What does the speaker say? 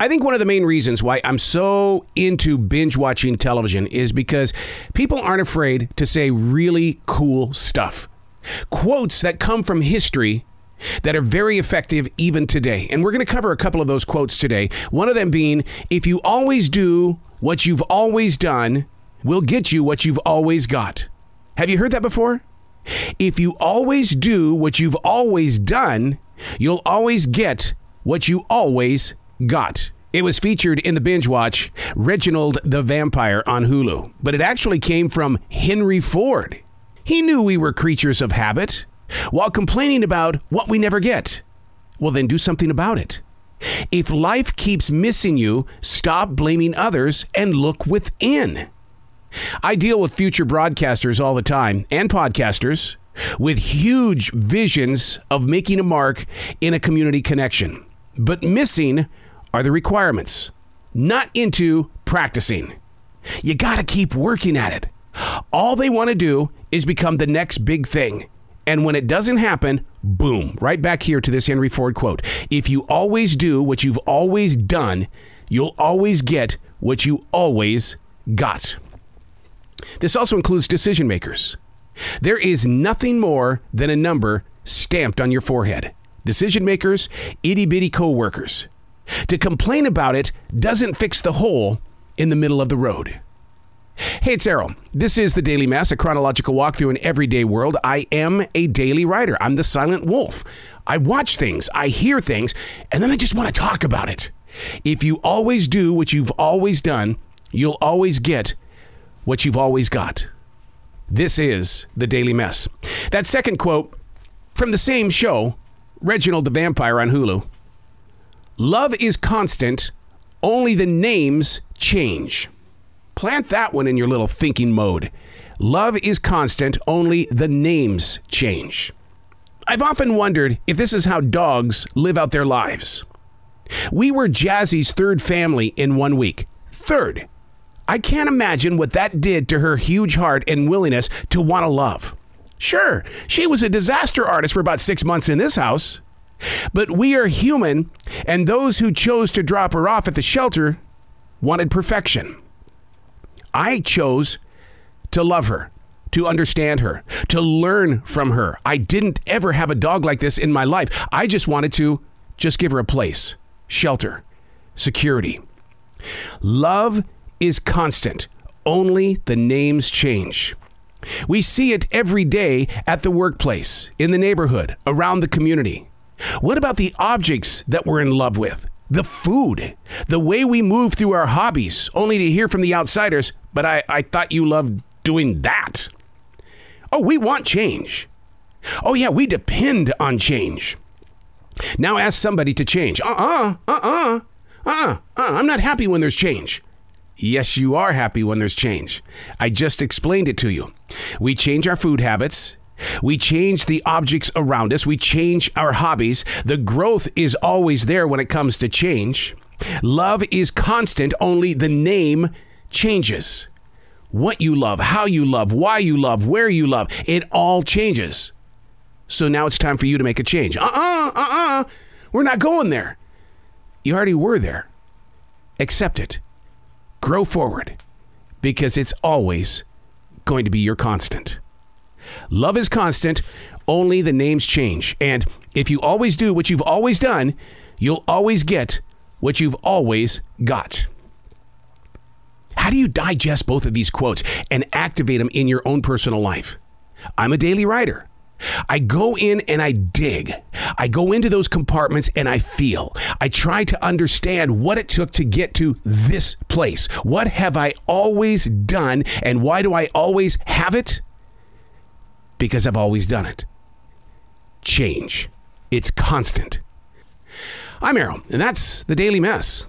I think one of the main reasons why I'm so into binge watching television is because people aren't afraid to say really cool stuff. Quotes that come from history that are very effective even today. And we're going to cover a couple of those quotes today. One of them being if you always do what you've always done, will get you what you've always got. Have you heard that before? If you always do what you've always done, you'll always get what you always got. It was featured in the binge watch Reginald the Vampire on Hulu, but it actually came from Henry Ford. He knew we were creatures of habit while complaining about what we never get. Well, then do something about it. If life keeps missing you, stop blaming others and look within. I deal with future broadcasters all the time and podcasters with huge visions of making a mark in a community connection, but missing are the requirements, not into practicing. You got to keep working at it. All they want to do is become the next big thing. And when it doesn't happen, boom, right back here to this Henry Ford quote. If you always do what you've always done, you'll always get what you always got. This also includes decision makers. There is nothing more than a number stamped on your forehead. Decision makers, itty bitty co workers. To complain about it doesn't fix the hole in the middle of the road. Hey, it's Arroe. This is the Daily Mess, a chronological walk through an everyday world. I am a daily writer. I'm the silent wolf. I watch things, I hear things, and then I just want to talk about it. If you always do what you've always done, you'll always get what you've always got. This is the Daily Mess. That second quote from the same show, Reginald the Vampire on Hulu. Love is constant, only the names change. Plant that one in your little thinking mode. Love is constant, only the names change. I've often wondered if this is how dogs live out their lives. We were Jazzy's third family in one week. Third. I can't imagine what that did to her huge heart and willingness to want to love. Sure, she was a disaster artist for about six months in this house. But we are human, and those who chose to drop her off at the shelter wanted perfection. I chose to love her, to understand her, to learn from her. I didn't ever have a dog like this in my life. I just wanted to just give her a place, shelter, security. Love is constant, only the names change. We see it every day at the workplace, in the neighborhood, around the community. What about the objects that we're in love with? The food, the way we move through our hobbies, only to hear from the outsiders, but I, I thought you loved doing that. Oh, we want change. Oh, yeah, we depend on change. Now ask somebody to change. Uh uh-uh, uh, uh uh, uh, uh, I'm not happy when there's change. Yes, you are happy when there's change. I just explained it to you. We change our food habits, we change the objects around us. We change our hobbies. The growth is always there when it comes to change. Love is constant, only the name changes. What you love, how you love, why you love, where you love, it all changes. So now it's time for you to make a change. Uh uh-uh, uh, uh uh. We're not going there. You already were there. Accept it. Grow forward because it's always going to be your constant. Love is constant, only the names change. And if you always do what you've always done, you'll always get what you've always got. How do you digest both of these quotes and activate them in your own personal life? I'm a daily writer. I go in and I dig. I go into those compartments and I feel. I try to understand what it took to get to this place. What have I always done and why do I always have it? Because I've always done it. Change. It's constant. I'm Arroe, and that's the Daily Mess.